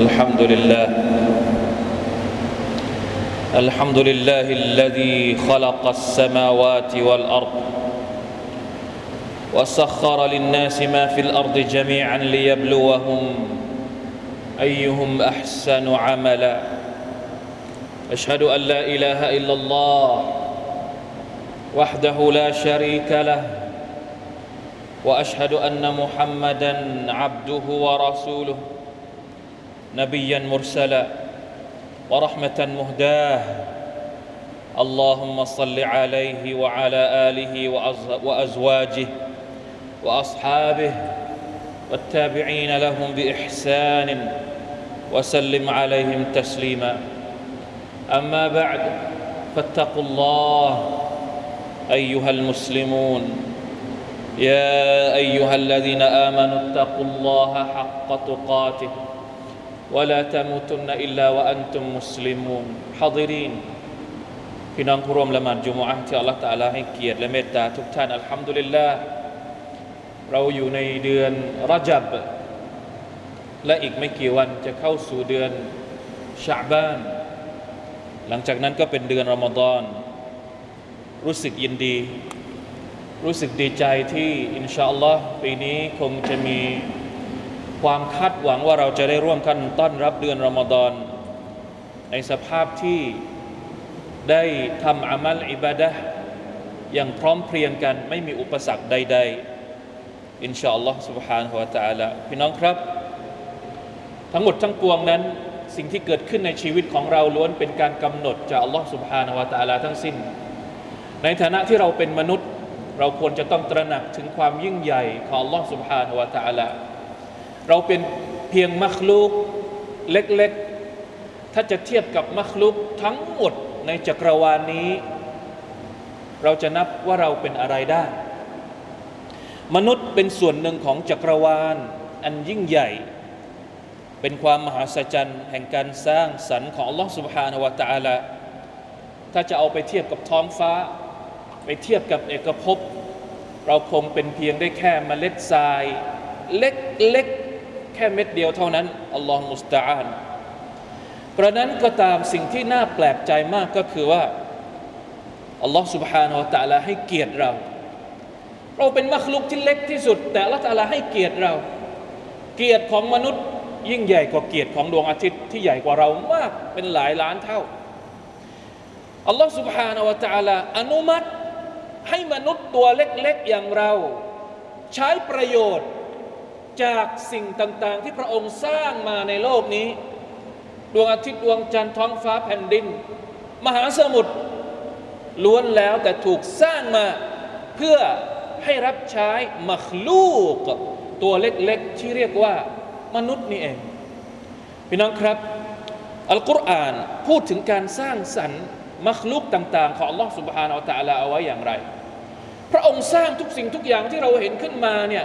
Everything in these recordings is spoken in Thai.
الحمد لله. الحمد لله الذي خلق السماوات والأرض وسخر للناس ما في الأرض جميعا ليبلوهم أيهم أحسن عملا. أشهد أن لا إله إلا الله وحده لا شريك له وأشهد أن محمدا عبده ورسوله. نبيا مرسلا ورحمة مهداة. اللهم صل عليه وعلى آله وأزواجه وأصحابه والتابعين لهم بإحسان وسلم عليهم تسليما. أما بعد فاتقوا الله أيها المسلمون. يا أيها الذين آمنوا اتقوا الله حق تقاته. ولا تموتن الا وانتم مسلمون حاضرين พี่น้องผู้ร่วมละหมาดจุมอะห์ที่อัลลอฮฺตะอาลาให้เกียรติและเมตตาทุกท่านอัลฮัมดุลิลลาห์เราอยู่ในเดือนรจับ และอีกไม่กี่วันจะเข้าสู่เดือนชาบาน หลังจากนั้นก็เป็นเดือนรอมฎอน รู้สึกยินดี รู้สึกดีใจที่อินชาอัลลอฮ์ปีนี้คงจะมี ความคาดหวังว่าเราจะได้ร่วมกันต้อนรับเดือนรอมฎอน ในสภาพที่ได้ทำอามัลอิบาดะอย่างพร้อมเพรียงกัน ไม่มีอุปสรรคใด ๆ อินชาอัลลอฮ์ سبحانه และ تعالى พี่น้องครับ ทั้งหมดทั้งปวงนั้น สิ่งที่เกิดขึ้นในชีวิตของเราล้วนเป็นการกำหนดจากอัลลอฮ์ سبحانه และ تعالى ทั้งสิ้น ในฐานะที่เราเป็นมนุษย์ เราควรจะต้องตระหนักถึงความยิ่งใหญ่ของอัลลอฮ์ سبحانه และ تعالى เราเป็นเพียงมัคลูกเล็กๆ ถ้าจะเทียบกับมัคลุกทั้งหมดในจักรวาลนี้ เราจะนับว่าเราเป็นอะไรได้ มนุษย์เป็นส่วนหนึ่งของจักรวาล อันยิ่งใหญ่ เป็นความมหาศจรรย์แห่งการสร้างสรรค์ของ Allah Subhanahu wa ะละถ้าจะเอาไปเทียบกับท้องฟ้า ไปเทียบกับเอกภพเราคงเป็นเพียงได้แค่มเมล็ดทราย เล็ก ค่เม็ดเดียวเท่านั้น อัลลอฮ์มุสตาอันกระนั้นก็ตามสิ่งที่น่าแปลกใจมากก็คือว่า อัลลอฮ์ سبحانه และ تعالى ให้เกียรติเรา เราเป็นมัคลุกที่เล็กที่สุด แต่อัลลอฮ์ تعالى ให้เกียรติเรา เกียรติของมนุษย์ยิ่งใหญ่กว่าเกียรติของดวงอาทิตย์ที่ใหญ่กว่าเรามากเป็นหลายล้านเท่า อัลลอฮ์ سبحانه และ تعالى อนุมัติให้มนุษย์ตัวเล็กๆอย่างเรา ใช้ประโยชน์ จากสิ่งต่างๆ ที่พระองค์สร้างมาในโลกนี้ ดวงอาทิตย์ดวงจันทร์ท้องฟ้าแผ่นดิน มหาสมุทรล้วนแล้วแต่ถูกสร้างมาเพื่อให้รับใช้มักลูก ตัวเล็กๆ ที่เรียกว่ามนุษย์นี่เอง พี่น้องครับ อัลกุรอานพูดถึงการสร้างสรรค์มักลูกต่าง ๆ ของ Allah Subhanahu wa Taala เอาไว้อย่างไร พระองค์สร้างทุกสิ่งทุกอย่างที่เราเห็นขึ้นมาเนี่ย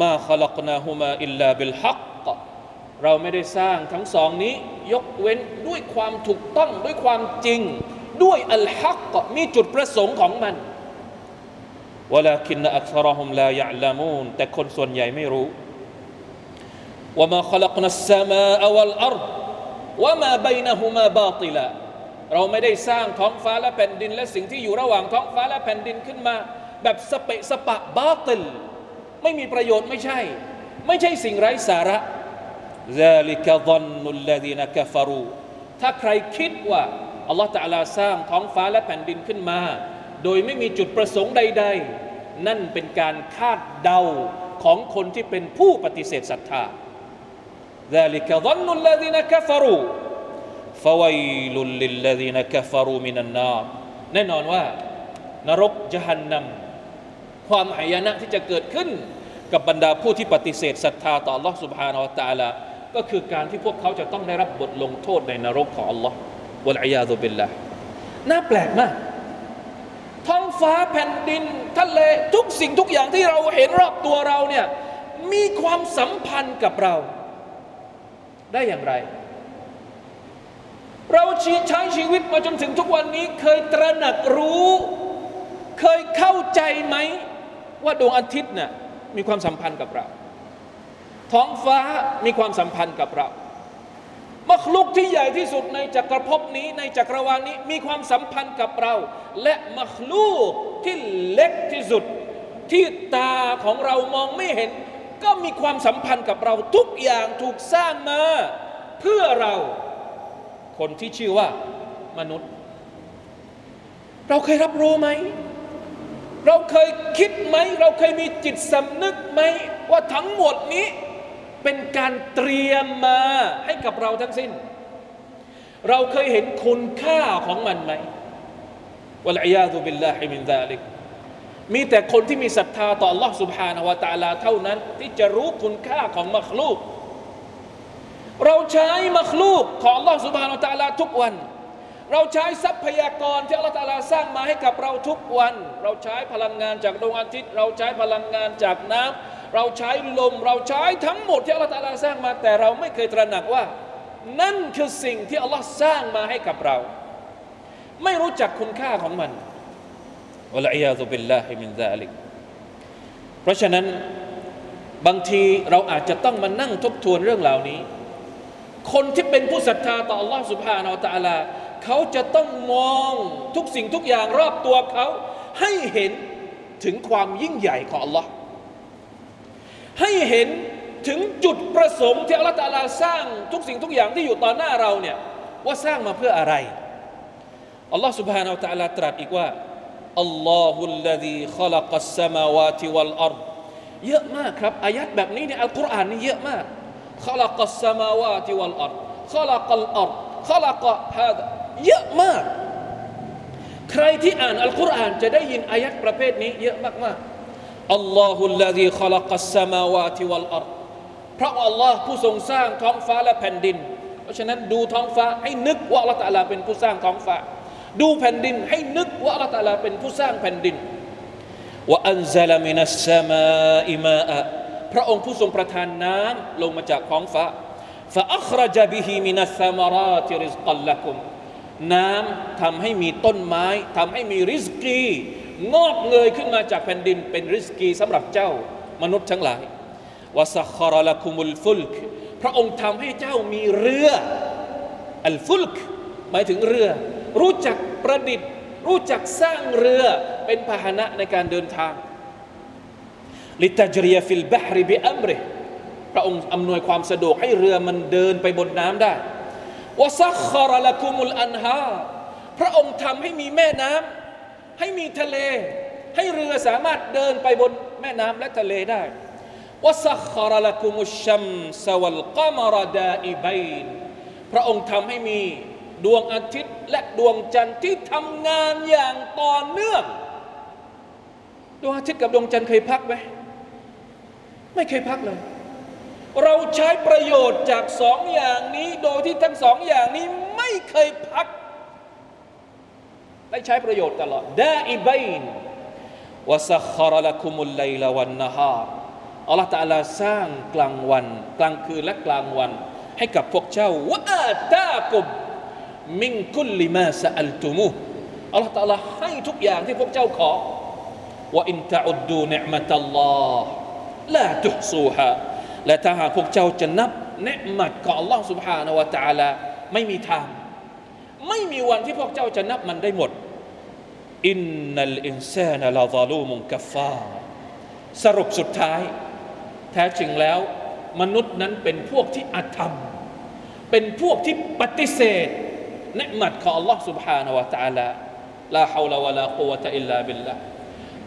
มาขลักนาฮุมาอิลลาบิลฮักเราไม่ได้สร้างทั้งสองนี้ ยกเว้นด้วยความถูกต้องด้วยความจริง ด้วยอัลฮักมีจุดประสงค์ของมันวลาคินอักษรหุมลายะลามูนแต่คนส่วนใหญ่ไม่รู้ว่ามาขลักนัสสมาอวัลอัรว่ามาบนหุมาบาติละเราไม่ได้สร้างท้องฟ้าและแผ่นดิน และสิ่งที่อยู่ระหว่างท้องฟ้าและแผ่นดินขึ้นมา แบบสเปะสปะบาติล ไม่มีประโยชน์ไม่ใช่ ไม่ใช่สิ่งไร้สาระ ذلك ظن الذين كفروا ถ้าใครคิดว่าอัลลอฮฺตะลาสร้างท้องฟ้าและแผ่นดินขึ้นมา โดยไม่มีจุดประสงค์ใด ๆ นั่นเป็นการคาดเดาของคนที่เป็นผู้ปฏิเสธศรัทธา ذلك ظن الذين كفروا فويل للذين كفروا من النار แน่นอนว่า นรกจหันนำความหายนะที่จะเกิดขึ้น กับบรรดาผู้ที่ปฏิเสธศรัทธาต่อ Allah سبحانه และ تعالى ก็ ก็คือการที่พวกเขาจะต้องได้รับบทลงโทษในนรกของอัลลอฮ์วะลัยยาตุบิลละน่าแปลกมาก ท้องฟ้าแผ่นดินทะเลทุกสิ่งทุกอย่างที่เราเห็นรอบตัวเราเนี่ยมีความสัมพันธ์กับเรา ได้อย่างไร เราใช้ชีวิตมาจนถึงทุกวันนี้ เคยตระหนักรู้ เคยเข้าใจไหม ว่าดวงอาทิตย์น่ะ มีความสัมพันธ์กับเรา ท้องฟ้ามีความสัมพันธ์กับเรามักลุกที่ใหญ่ที่สุดในจักรภพนี้ในจักรวาลนี้มีความสัมพันธ์กับเรา และมักลูกที่เล็กที่สุด ที่ตาของเรามองไม่เห็น ก็มีความสัมพันธ์กับเราทุกอย่างถูกสร้างมา เพื่อเราคนที่ชื่อว่ามนุษย์ เราเคยรับรู้ไหม เราเคยคิดไหม เราเคยมีจิตสำนึกไหม ว่าทั้งหมดนี้เป็นการเตรียมมาให้กับเราทั้งสิ้น เราเคยเห็นคุณค่าของมันไหมวะลัยยาตุบิลลาฮิมินซาลิกมีแต่คนที่มีศรัทธาต่อ Allah سبحانه และ تعالى เท่านั้น ที่จะรู้คุณค่าของมัคลูก เราใช้มัคลูกของ Allah سبحانه และ تعالى ทุกวัน เราใช้ทรัพยากรที่ Allah تعالى สร้างมาให้กับเราทุกวัน เราใช้พลังงานจากดวงอาทิตย์ เราใช้พลังงานจากน้ำเราใช้ลมเราใช้ทั้งหมดที่อัลลอฮฺตาลาสร้างมา แต่เราไม่เคยตระหนักว่า นั่นคือสิ่งที่อัลลอฮ์สร้างมาให้กับเรา ไม่รู้จักคุณค่าของมันวะลัยยาตุบิลลาฮิมินซาลิกเพราะฉะนั้นบางทีเราอาจจะต้องมานั่งทบทวนเรื่องเหล่านี้ คนที่เป็นผู้ศรัทธาต่อ Allah سبحانه และ تعالى เขาจะต้องมองทุกสิ่งทุกอย่างรอบตัวเขาให้เห็นถึงความยิ่งใหญ่ของ Allah ให้เห็นถึงจุดประสงค์ที่อัลลอฮฺตาลาสร้างทุกสิ่งทุกอย่างที่อยู่ต่อหน้าเราเนี่ยว่าสร้างมาเพื่ออะไรอัลลอฮฺ سبحانه และ تعالى ตรัสอีกว่าอัลลอฮุลลดีขลักัสสมาวาติวัลอัรเยอะมากครับอายัดแบบนี้ในอัลกุรอานนี่เยอะมากขลักัสสมาวาติวัลอัรขลักัลอัรขลักฮาด เยอะมาก ใครที่อ่านอัลกุรอานจะได้ยินอายัดประเภทนี้เยอะมากๆอัลลอฮุลลาดีขลักัสสมาวาติวัลอัรพระอัลลอฮ์ผู้ทรงสร้างท้องฟ้าและแผ่นดิน เพราะฉะนั้นดูท้องฟ้าให้นึกว่าอัลลอฮฺตะลาเป็นผู้สร้างท้องฟ้า ดูแผ่นดินให้นึกว่าอัลลอฮฺตะลาเป็นผู้สร้างแผ่นดินว่าอันซาลามินัสสมาอิมาอะพระองค์ผู้ทรงประทานน้ำลงมาจากท้องฟ้าฟาอัครจบิฮิมินัสสมาราติริสกัลละกุม น้ำทำให้มีต้นไม้ทำให้มีริสกี งอกเงยขึ้นมาจากแผ่นดินเป็นริสกีสำหรับเจ้ามนุษย์ทั้งหลายวาสัครละคุมุลฟุลกพระองค์ทำให้เจ้ามีเรืออัลฟุลกหมายถึงเรือ รู้จักประดิษฐ์ รู้จักสร้างเรือเป็นพาหนะในการเดินทางลิตาจริยฟิลบะฮริบิอัมริพระองค์อำนวยความสะดวกให้เรือมันเดินไปบนน้ำได้ วาซัคครละคุมุลอันฮาพระองค์ทำให้มีแม่น้ำให้มีทะเล ให้เรือสามารถเดินไปบนแม่น้ำและทะเลได้วสัคารละกุมุชัมสวัลกามรดาอิบัยนพระองค์ทำให้มีดวงอาทิตย์และดวงจันทร์ที่ทำงานอย่างต่อเนื่อง ดวงอาทิตย์กับดวงจันทร์เคยพักไหมไม่เคยพักเลย เราใช้ประโยชน์จากสองอย่างนี้ โดยที่ทั้งสองอย่างนี้ไม่เคยพัก ได้ใช้ประโยชน์ตลอดดาอิบัยนวะสัครละคุมุลไลลวันนะฮาอัลลอฮฺตะลาสร้างกลางวัน กลางคืนและกลางวัน ให้กับพวกเจ้าวะอาตากุมมิงคุลลิมาสอัลตุมูอัลลอฮฺตะลาให้ทุกอย่างที่พวกเจ้าขอว่าอินตะอุดดูเนืมัตัลลอฮ์ลาตุฮซูฮา และถ้าหากพวกเจ้าจะนับเนืมัดของ Allah سبحانه และ تعالى ไม่มีทางไม่มีวันที่พวกเจ้าจะนับมันได้หมด อินนัลอินซานลาซาลูมุกัฟฟาสรุปสุดท้าย แท้จริงแล้ว มนุษย์นั้นเป็นพวกที่อธรรม เป็นพวกที่ปฏิเสธเนืมัดของ Allah سبحانه และ تعالى ลาฮาวลาวะลากุวะตะอิลลาบิลละ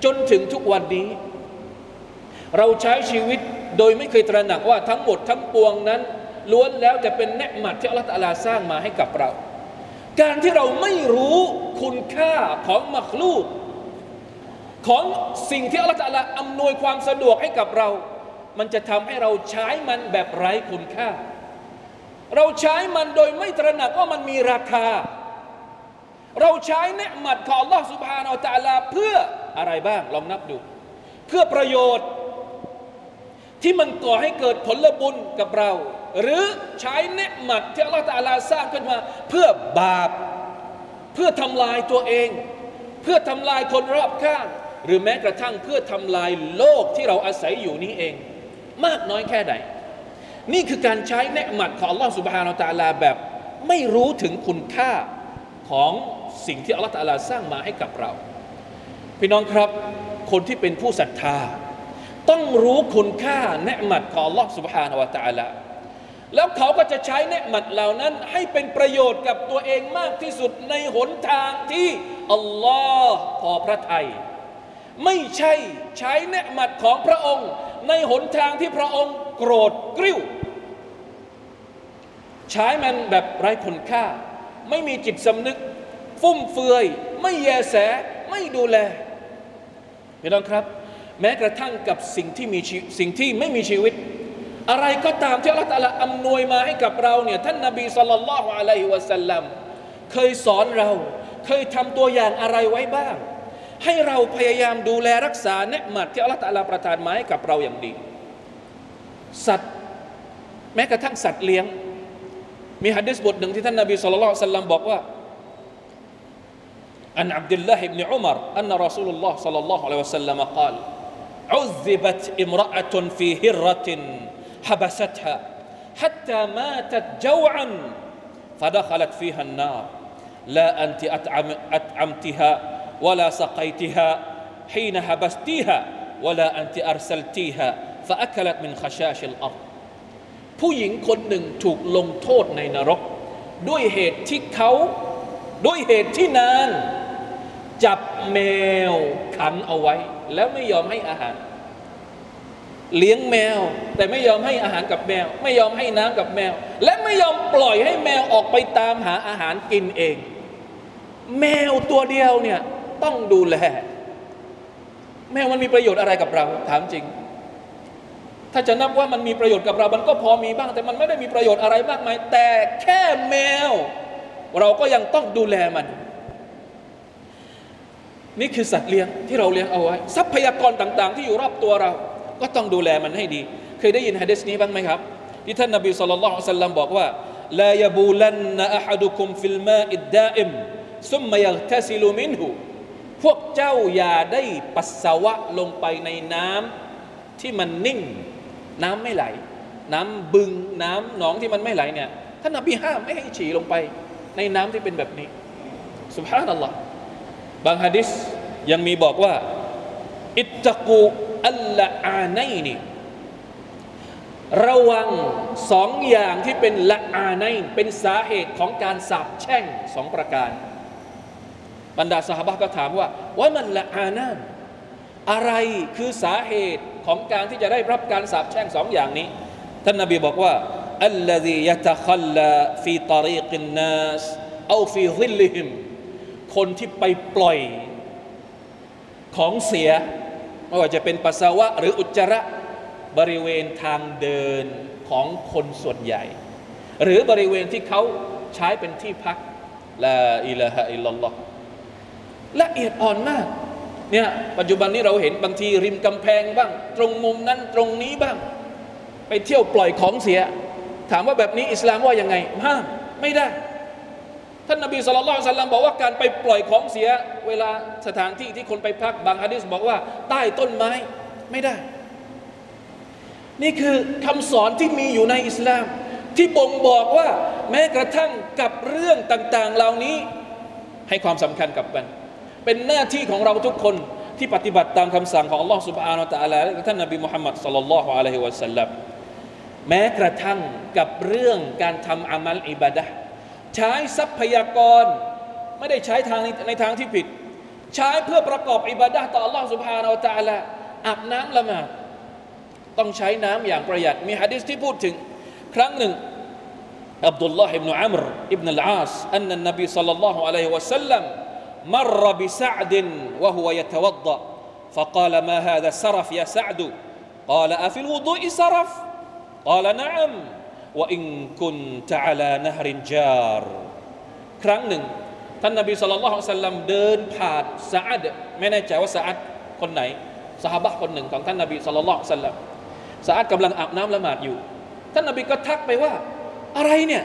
จนถึงทุกวันนี้ เราใช้ชีวิต โดยไม่เคยตระหนักว่าทั้งหมดทั้งปวงนั้น ล้วนแล้วจะเป็นเนหมัดที่อัลลอฮฺสร้างมาให้กับเรา การที่เราไม่รู้คุณค่าของมัคลูกของสิ่งที่อัลลอฮฺอำนวยความสะดวกให้กับเรา มันจะทำให้เราใช้มันแบบไร้คุณค่า เราใช้มันโดยไม่ตระหนักว่ามันมีราคา เราใช้เนหมัดของอัลลอฮฺสุบฮานาอัลตะลาเพื่ออะไรบ้างลองนับดู เพื่อประโยชน์ ที่มันก่อให้เกิดผลบุญกับเรา หรือใช้เนืหมัดที่อัลลอฮฺตาลาสร้างขึ้นมา เพื่อบาป เพื่อทำลายตัวเอง เพื่อทำลายคนรอบข้าง หรือแม้กระทั่งเพื่อทำลายโลกที่เราอาศัยอยู่นี้เอง มากน้อยแค่ไหน นี่คือการใช้เนืหมัดของอัลลอฮฺสุบฮานาตาลาแบบไม่รู้ถึงคุณค่าของสิ่งที่อัลลอฮฺตาลาสร้างมาให้กับเรา พี่น้องครับ คนที่เป็นผู้ศรัทธา ต้องรู้คุณค่าเนืหมัดของ Allah سبحانه และ تعالى แล้วเขาก็จะใช้เนืหมัดเหล่านั้น ให้เป็นประโยชน์กับตัวเองมากที่สุดในหนทางที่อัลลอฮ์พอพระทัยไม่ใช่ใช้เนืหมัดของพระองค์ ในหนทางที่พระองค์โกรธกริ้วใช้มันแบบไร้คุณค่า ไม่มีจิตสำนึก ฟุ่มเฟือย ไม่แยแส ไม่ดูแลพี่น้องครับ แม้กระทั่งกับสิ่งที่มีสิ่งที่ไม่มีชีวิต อะไรก็ตามที่อัลลอฮฺตาลาอำนวยมาให้กับเราเนี่ยท่านนาบีสุลต่านละฮ์อะลัยฮิวะสัลลัมเคยสอนเรา เคยทำตัวอย่างอะไรไว้บ้าง ให้เราพยายามดูแลรักษาเนืหมัดที่อัลลอฮฺตาลาประทานมาให้กับเราอย่างดี สัตว์แม้กระทั่งสัตว์เลี้ยง มีฮะดิษบทหนึ่งที่ท่านนบีสุลต่านสัลลัมบอกว่าอันอับดุลลาฮิบเนอุมารอันรอสูลุลลอฮ์สัลลัลลอฮุอะลัยฮิวะสัลลัมกล่าว عذبت امرأة في هرة حبستها حتى ماتت جوعا فدخلت فيها النار لا أنت أطعم أطعمتها ولا سقيتها حين حبستيها ولا أنت أرسلتيها فأكلت من خشاش الأرض ผู้หญิงคนหนึ่งถูกลงโทษในนรก ด้วยเหตุที่เขาด้วยเหตุที่นางจับแมวขังเอาไว้ แล้วไม่ยอมให้อาหาร เลี้ยงแมว แต่ไม่ยอมให้อาหารกับแมว ไม่ยอมให้น้ำกับแมว และไม่ยอมปล่อยให้แมวออกไปตามหาอาหารกินเอง แมวตัวเดียวเนี่ยต้องดูแล แมวมันมีประโยชน์อะไรกับเรา ถามจริง ถ้าจะนับว่ามันมีประโยชน์กับเรา มันก็พอมีบ้าง แต่มันไม่ได้มีประโยชน์อะไรมากมาย แต่แค่แมว เราก็ยังต้องดูแลมัน นี่คือสัตว์เลี้ยงที่เราเลี้ยงเอาไว้ ทรัพยากรต่างๆ ที่อยู่รอบตัวเรา ก็ต้องดูแลมันให้ดี เคยได้ยินฮะดีษนี้บ้างไหมครับ ที่ท่านนบีสุลต่านสัลลัมบอกว่าลายบูลันนอะฮัดุคุมฟิลมาอิดดาอิมซุมมายักทซิลุมินหูพวกเจ้าอย่าได้ปัสสาวะลงไปในน้ำที่มันนิ่ง น้ำไม่ไหล น้ำบึงน้ำหนองที่มันไม่ไหลเนี่ยท่านนบีห้ามไม่ให้ฉี่ลงไป ในน้ำที่เป็นแบบนี้สุภาพนัลลอฮ์ บางฮะดิษยังมีบอกว่า อิตตะกูอัลละอาไนนีระวังสองอย่างที่เป็นلعانينเป็นสาเหตุของการสาบแช่งสองประการ บรรดาสหบะก็ถามว่าว่ามันلعانانอะไรคือสาเหตุของการที่จะได้รับการสาปแช่งสองอย่างนี้ ท่านนบีบอกว่าالذي يتخلى في طريق الناس أو في ظلهم คนที่ไปปล่อยของเสียไม่ว่าจะเป็นปัสสาวะหรืออุจจาระบริเวณทางเดินของคนส่วนใหญ่ หรือบริเวณที่เขาใช้เป็นที่พักลาอิลาฮะอิลลลอฮ์ละเอียดอ่อนมากเนี่ยปัจจุบันนี้เราเห็นบางทีริมกำแพงบ้าง ตรงมุมนั้นตรงนี้บ้าง ไปเที่ยวปล่อยของเสีย ถามว่าแบบนี้อิสลามว่ายังไงห้ามไม่ได้ ท่านนบีสุลต่านสัลลัมบอกว่าการไปปล่อยของเสียเวลาสถานที่ที่คนไปพักบางฮะดิษบอกว่า ใต้ต้นไม้ไม่ได้ นี่คือคำสอนที่มีอยู่ในอิสลาม ที่บ่งบอกว่าแม้กระทั่งกับเรื่องต่างๆ เหล่านี้ให้ความสำคัญกับมัน เป็นหน้าที่ของเราทุกคนที่ปฏิบัติตามคำสั่งของ Allah Subhanahu Wa Taala และท่านนบีมุฮัมมัดสุลต่านสัลลัมแม้กระทั่งกับเรื่องการทำอามัลอิบาดะห์ ใช้ทรัพยากรไม่ได้ใช้ทางในทางที่ผิด ใช้เพื่อประกอบอิบาดะต่อ Allah سبحانه และ تعالى อาบน้ำละหมาดต้องใช้น้ำอย่างประหยัดมีฮะดิษที่พูดถึงครั้งหนึ่งอับดุลลาห์อิบนุอัมรอิบนุลอาสอันนันนบีสัลลัลลอฮุอะลัยฮิวะสัลลัม مر بسعد وهو يتوضا فقال ما هذا السرف يا سعد قال افي الوضوء سرف قال نعم ว่าอิงกุนตะอาลานฮรินจารครั้งหนึ่ง ท่านนบีสุลต่านสัลลัมเดินผ่านซาอัดไม่แน่ใจว่าซาอัดคนไหนสหบะคนหนึ่งของท่านนบีสุลต่านสัลลัมซาอัดกำลังอาบน้ำละหมาดอยู่ ท่านนบีก็ทักไปว่า อะไรเนี่ย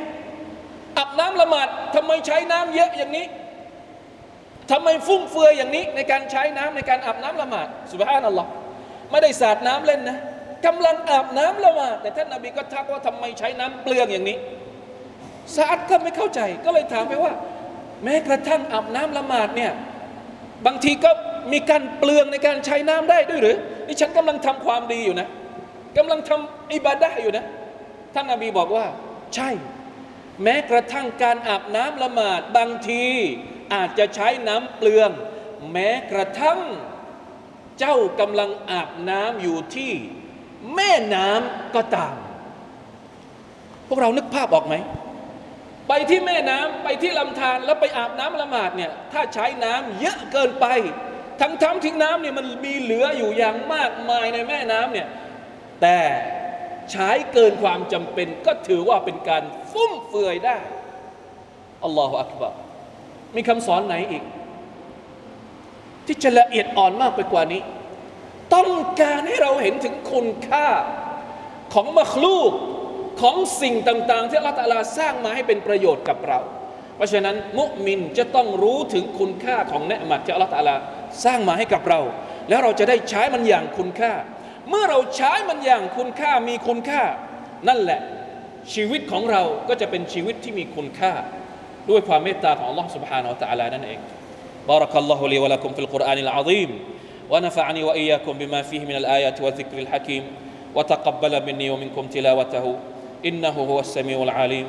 อาบน้ำละหมาดทำไมใช้น้ำเยอะอย่างนี้ทำไมฟุ่มเฟือยอย่างนี้ในการใช้น้ำในการอาบน้ำละหมาดสุบฮานัลลอฮ์ไม่ได้สาดน้ำเล่นนะ กำลังอาบน้ำละหมาดแต่ท่านนบีก็ทักว่าทำไมใช้น้ำเปลืองอย่างนี้ซาอัดก็ไม่เข้าใจ ก็เลยถามไปว่า แม้กระทั่งอาบน้ำละหมาดเนี่ยบางทีก็มีการเปลืองในการใช้น้ำได้ด้วยหรือนี่ฉันกำลังทำความดีอยู่นะกำลังทำอิบาดะอยู่นะ ท่านนบีบอกว่า ใช่ แม้กระทั่งการอาบน้ำละหมาดบางทีอาจจะใช้น้ำเปลือง แม้กระทั่งเจ้ากำลังอาบน้ำอยู่ที่ แม่น้ำก็ตาม พวกเรานึกภาพออกไหม ไปที่แม่น้ำไปที่ลำธารแล้วไปอาบน้ำละหมาดเนี่ย ถ้าใช้น้ำเยอะเกินไป ทั้งทั้งที่น้ำเนี่ยมันมีเหลืออยู่อย่างมากมายในแม่น้ำเนี่ย แต่ใช้เกินความจำเป็นก็ถือว่าเป็นการฟุ่มเฟือยได้อัลลอฮฺอักบารมีคำสอนไหนอีก ที่จะละเอียดอ่อนมากไปกว่านี้ ต้องการให้เราเห็นถึงคุณค่าของมัคลูกของสิ่งต่าง ๆ ที่อัลลอฮฺสร้างมาให้เป็นประโยชน์กับเรา เพราะฉะนั้นมุมินจะต้องรู้ถึงคุณค่าของเนืมัดที่อัลลอฮฺสร้างมาให้กับเรา แล้วเราจะได้ใช้มันอย่างคุณค่า เมื่อเราใช้มันอย่างคุณค่ามีคุณค่า นั่นแหละชีวิตของเราก็จะเป็นชีวิตที่มีคุณค่าด้วยความเมตตาของ Allah سبحانه และ تعالى นั่นเอง بارك الله لي ولكم في القرآن العظيم ونفعني وإياكم بما فيه من الآيات والذكر الحكيم وتقبل مني ومنكم تلاوته. إنه هو السميع العليم.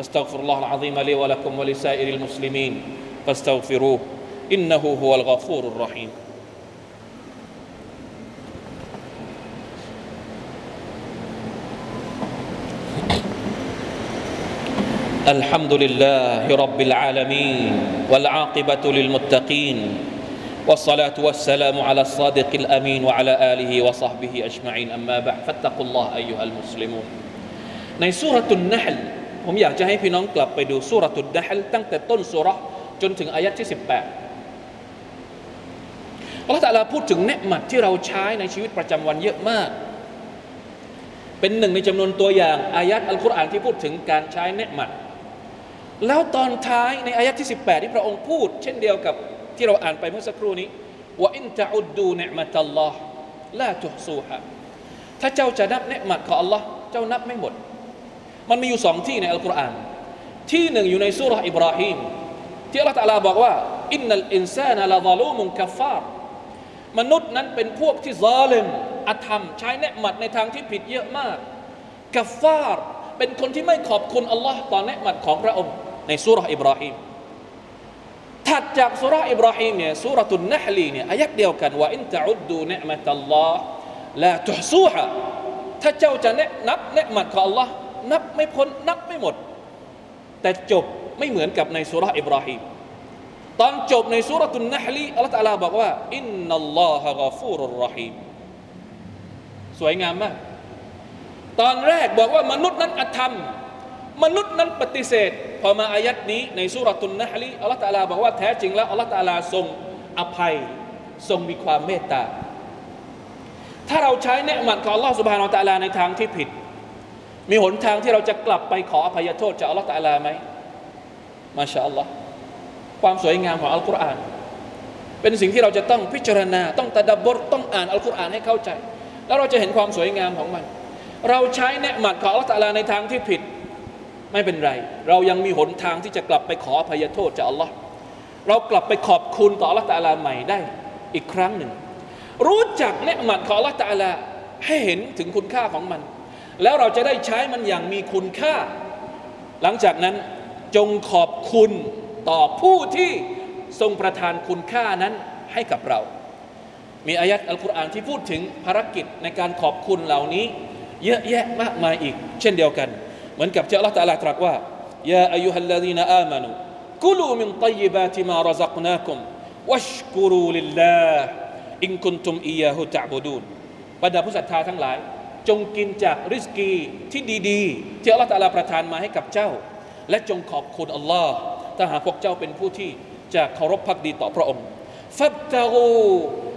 أستغفر الله العظيم لي ولكم ولسائر المسلمين. فاستغفروه. إنه هو الغفور الرحيم. الحمد لله رب العالمين والعاقبة للمتقين. والصلاة والسلام على الصادق الأمين وعلى آله وصحبه أجمعين أما بعد فاتقوا الله أيها المسلمون ในสุรตุนนะฮลผมอยากจะให้พี่น้องกลับไปดูสุรตุนนะฮลตั้งแต่ต้นสุรจนถึงอายัดที่18อัลลอฮฺตะลาพูดถึงเนืหมัดที่เราใช้ในชีวิตประจำวันเยอะมาก เป็นหนึ่งในจำนวนตัวอย่างอายัดอัลกุรอานที่พูดถึงการใช้เนืหมัดแล้วตอนท้ายในอายะที่ 18 ที่พระองค์พูด เช่นเดียวกับ ที่เราอ่านไปเมื่อสักครู่นี้ว่าอินตะอุดดูเนมัตัลลอฮ์ลาตุฮซูฮะถ้าเจ้าจะนับเนมัตของ Allah เจ้านับไม่หมด มันมีอยู่สองที่ในอัลกุรอานที่หนึ่งอยู่ในสุรอิบราฮิมที่อัลลอฮฺตะลาบอกว่าإن الإنسان لظلوم كفار มนุษย์นั้นเป็นพวกที่ظالم อธรรม ใช้เนมัตในทางที่ผิดเยอะมาก كفار เป็นคนที่ไม่ขอบคุณอัลลอฮ์ต่อเนมัตของพระองค์ในสุรอิบราฮิม ถัดจากสุราอิบราฮิมเนี่ยสุรตุนนะฮลีเนี่ยอายักเดียวกันว่าอินตะอุดดูเนมัตัลลอฮ์ลาตุฮซูฮะถ้าเจ้าจะเนนับเนมัตของ Allah นับไม่พ้นนับไม่หมด แต่จบไม่เหมือนกับในสุราอิบราฮิมตอนจบในสุรตุนนะฮลีอัลลอฮฺตะลาบอกว่าอินนัลลอฮะกาฟูรุรรฮีมสวยงามมาก ตอนแรกบอกว่ามนุษย์นั้นอธรรม มนุษย์นั้นปฏิเสธ พอมาอายัดนี้ในสุรตุนนะฮลีอัลลอฮฺตาลาบอกว่าแท้จริงแล้วอัลลอฮฺตาลาทรงอภัย ทรงมีความเมตตา ถ้าเราใช้เนืหมัดของอัลลอฮฺสุบฮานาอัลตาลาในทางที่ผิด มีหนทางที่เราจะกลับไปขออภัยโทษจากอัลลอฮฺตาลาไหมมาชาอัลลอฮ์ความสวยงามของอัลกุรอาน เป็นสิ่งที่เราจะต้องพิจารณา ต้องตะดับบทต้องอ่านอัลกุรอานให้เข้าใจ แล้วเราจะเห็นความสวยงามของมัน เราใช้เนืหมัดของอัลลอฮฺตาลาในทางที่ผิด ไม่เป็นไร เรายังมีหนทางที่จะกลับไปขออภัยโทษจากอัลลอฮ์เรากลับไปขอบคุณต่ออัลลอฮ์ตาลาใหม่ได้อีกครั้งหนึ่ง รู้จักเนืหมัดของอัลลอฮ์ตาลาให้เห็นถึงคุณค่าของมัน แล้วเราจะได้ใช้มันอย่างมีคุณค่า หลังจากนั้นจงขอบคุณต่อผู้ที่ทรงประทานคุณค่านั้นให้กับเรา มีอายัดอัลกุรอานที่พูดถึงภารกิจในการขอบคุณเหล่านี้ เยอะแยะมากมายอีก เช่นเดียวกัน เหมือนกับที่อัลลอฮฺตรัสตรัสว่าيا أيها الذين آمنوا كلوا من طيبات ما رزقناكم واشكروا لله إن كنتم إياه تعبدون บรรดาผู้ศรัทธาทั้งหลาย จงกินจากริสกีที่ดีๆที่อัลลอฮฺตะอาลาประทานมาให้กับเจ้า และจงขอบคุณอัลลอฮ์ถ้าหากพวกเจ้าเป็นผู้ที่จะเคารพพักดีต่อพระองค์ฟับตะกู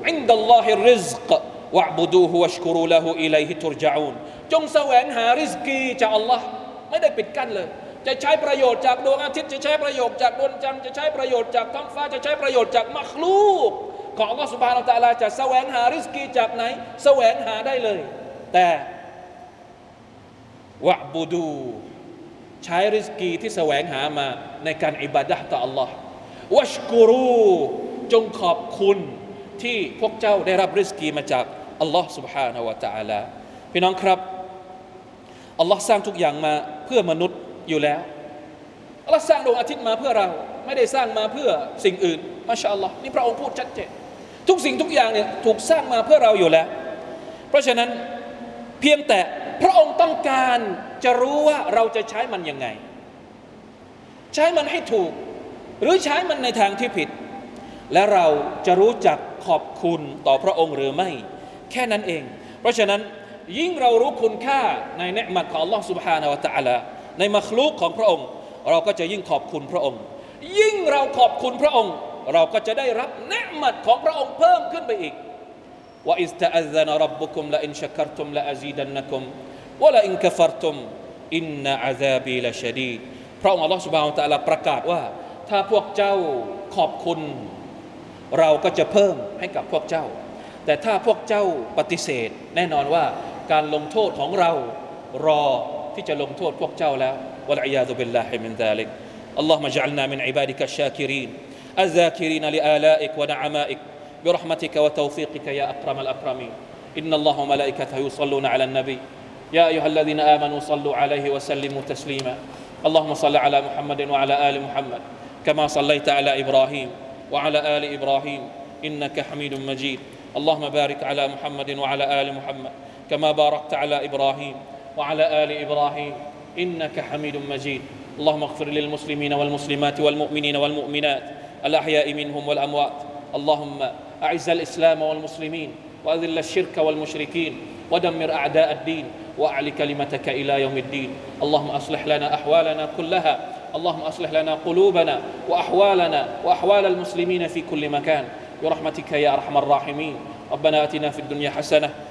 อินดัลลอฮิริซกวะบุดูฮุวัชกุรุละหูอิลัยฮิตุรจาอูนจงแสวงหาริสกีจากอัลลอฮ์ ไม่ได้ปิดกั้นเลย จะใช้ประโยชน์จากดวงอาทิตย์จะใช้ประโยชน์จากดวงจันทร์จะใช้ประโยชน์จากท้องฟ้าจะใช้ประโยชน์จากมักลูกของอัลลอฮ์สุบฮานาอัลลอฮ์จะแสวงหาริสกีจากไหน แสวงหาได้เลย แต่วะบูดู ใช้ริสกีที่แสวงหามาในการอิบาดะต่อ Allah วัชกุรูจงขอบคุณที่พวกเจ้าได้รับริสกีมาจากอัลลอฮ์ سبحانه และ تعالى พี่น้องครับ อัลลอฮ์สร้างทุกอย่างมาเพื่อมนุษย์อยู่แล้วอัลลอฮ์สร้างดวงอาทิตย์มาเพื่อเรา ไม่ได้สร้างมาเพื่อสิ่งอื่นมาชาอัลลอฮ์นี่พระองค์พูดชัดเจนทุกสิ่งทุกอย่างเนี่ยถูกสร้างมาเพื่อเราอยู่แล้ว เพราะฉะนั้นเพียงแต่พระองค์ต้องการจะรู้ว่าเราจะใช้มันยังไง ใช้มันให้ถูก หรือใช้มันในทางที่ผิด และเราจะรู้จักขอบคุณต่อพระองค์หรือไม่ แค่นั้นเอง เพราะฉะนั้น ยิ่งเรารู้คุณค่าในเนืมัดของ Allah سبحانه และ تعالى ในมัคลุกของพระองค์ เราก็จะยิ่งขอบคุณพระองค์ ยิ่งเราขอบคุณพระองค์ เราก็จะได้รับเนืมัดของพระองค์เพิ่มขึ้นไปอีกว่าอิสตะอัซนรับบุคุมละอินชักรตุมละอาซีดันนักุมวะละอินกฟรตุมอินนาอาซาบีละชดีดพระองค์ Allah سبحانه และ تعالى ประกาศว่า ถ้าพวกเจ้าขอบคุณ เราก็จะเพิ่มให้กับพวกเจ้า แต่ถ้าพวกเจ้าปฏิเสธ แน่นอนว่า การลงโทษของเรารอที่จะลงโทษพวกเจ้าแล้ววะลัยยาตุบิลลาฮิมินซาลิก اللهم اجعلنا من عبادك الشاكرين الذاكرين لآلائك ونعمائك برحمتك وتوفيقك يا أكرم الأكرمين إن الله وملائكته يصلون على النبي يا أيها الذين آمنوا صلوا عليه وسلموا تسليما اللهم صل على محمد وعلى آل محمد كما صليت على إبراهيم وعلى آل إبراهيم إنك حميد مجيد اللهم بارك على محمد وعلى آل محمد كما باركت على إبراهيم وعلى آل إبراهيم إنك حميد مجيد. اللهم اغفر للمسلمين والمسلمات والمؤمنين والمؤمنات الأحياء منهم والأموات. اللهم أعز الإسلام والمسلمين وأذل الشرك والمشركين ودمر أعداء الدين وأعل كلمتك إلى يوم الدين. اللهم أصلح لنا أحوالنا كلها اللهم أصلح لنا قلوبنا وأحوالنا وأحوال المسلمين في كل مكان. برحمتك يا أرحم الراحمين. ربنا آتنا في الدنيا حسنة